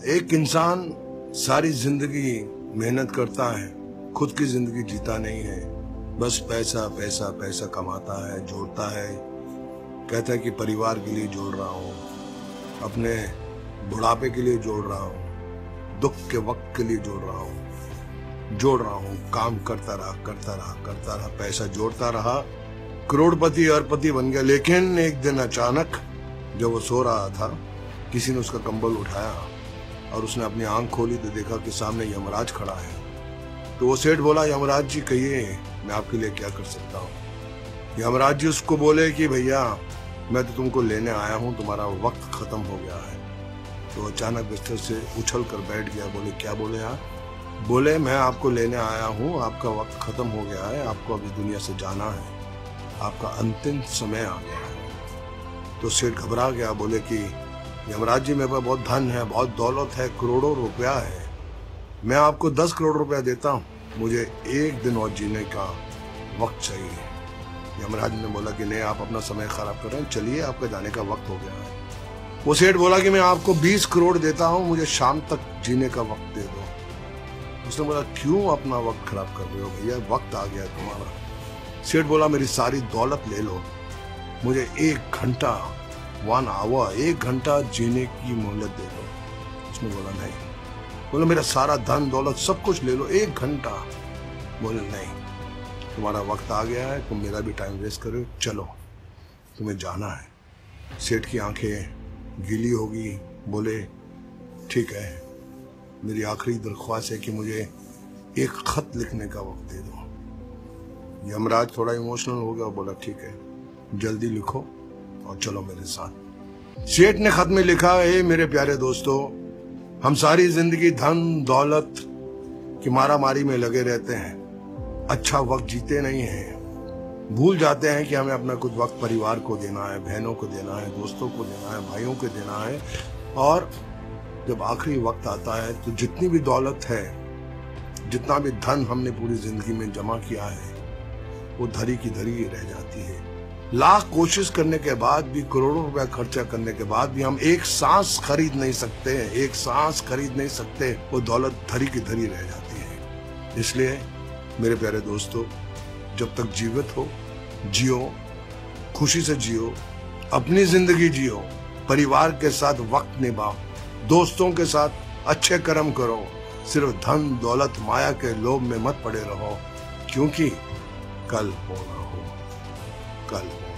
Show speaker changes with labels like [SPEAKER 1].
[SPEAKER 1] एक इंसान सारी ज़िंदगी मेहनत करता है, खुद की ज़िंदगी जीता नहीं है। बस पैसा पैसा पैसा कमाता है, जोड़ता है। कहता है कि परिवार के लिए जोड़ रहा हूँ, अपने बुढ़ापे के लिए जोड़ रहा हूँ, दुख के वक्त के लिए जोड़ रहा हूँ, जोड़ रहा हूँ, काम करता रहा करता रहा करता रहा, पैसा जोड़ता रहा। करोड़पति अरपति बन गया, लेकिन एक दिन अचानक जब वो सो रहा था, किसी ने उसका कंबल उठाया। और उसने अपनी आँख खोली तो देखा कि सामने यमराज खड़ा है। तो वो सेठ बोला, यमराज जी, कहिए, मैं आपके लिए क्या कर सकता हूँ? यमराज जी उसको बोले कि, भैया, मैं तो तुमको लेने आया हूँ, तुम्हारा वक्त खत्म हो गया है। तो अचानक बिस्तर से उछल कर बैठ गया। बोले, क्या बोले आप? बोले, मैं आपको लेने आया हूँ, आपका वक्त खत्म हो गया है, आपको अभी दुनिया से जाना है, आपका अंतिम समय आ गया है। तो सेठ घबरा गया, बोले कि यमराज जी मेरे पास बहुत धन है, बहुत दौलत है, करोड़ों रुपया है। मैं आपको दस करोड़ रुपया देता हूँ। मुझे एक दिन और जीने का वक्त चाहिए। यमराज ने बोला कि नहीं, आप अपना समय खराब कर रहे हैं, चलिए, आपका जाने का वक्त हो गया है। वो सेठ बोला कि मैं आपको बीस करोड़ देता हूँ, मुझे शाम तक जीने का वक्त दे दो। उसने बोला, क्यों अपना वक्त खराब कर रहे हो भैया? वक्त आ गया तुम्हारा। सेठ बोला, मेरी सारी दौलत ले लो। मुझे एक घंटा वन आवर एक घंटा जीने की मोहलत दे दो। उसने बोला, नहीं। बोले, मेरा सारा धन, दौलत, सब कुछ ले लो, एक घंटा। बोले, नहीं, तुम्हारा वक्त आ गया है, तुम मेरा भी टाइम वेस्ट करो, चलो, तुम्हें जाना है। सेठ की आँखें गीली होगी बोले, ठीक है, मेरी आखिरी दरख्वास्त है कि मुझे एक खत लिखने का वक्त दे दो। यमराज थोड़ा इमोशनल हो गया, बोला, ठीक है, जल्दी लिखो। और चलो मेरे साथ। सेठ ने खत में लिखा है मेरे प्यारे दोस्तों, हम सारी ज़िंदगी धन, दौलत की मारा मारी में लगे रहते हैं। अच्छा वक्त जीते नहीं है। भूल जाते हैं कि हमें अपना कुछ वक्त परिवार को देना है, बहनों को देना है, दोस्तों को देना है, भाइयों को देना है। और जब आखिरी वक्त आता है तो जितनी भी दौलत है, जितना भी धन हमने पूरी ज़िंदगी में जमा किया है, वो धरी की धरी रह जाती है। लाख कोशिश करने के बाद भी, करोड़ों रुपया खर्चा करने के बाद भी हम एक सांस खरीद नहीं सकते एक सांस खरीद नहीं सकते वो दौलत धरी की धरी रह जाती है। इसलिए मेरे प्यारे दोस्तों, जब तक जीवित हो, जियो, खुशी से जियो, अपनी ज़िंदगी जियो, परिवार के साथ वक्त निभाओ, दोस्तों के साथ अच्छे कर्म करो, सिर्फ़ धन, दौलत, माया के लोभ में मत पड़े रहो, क्योंकि कल होना। galip.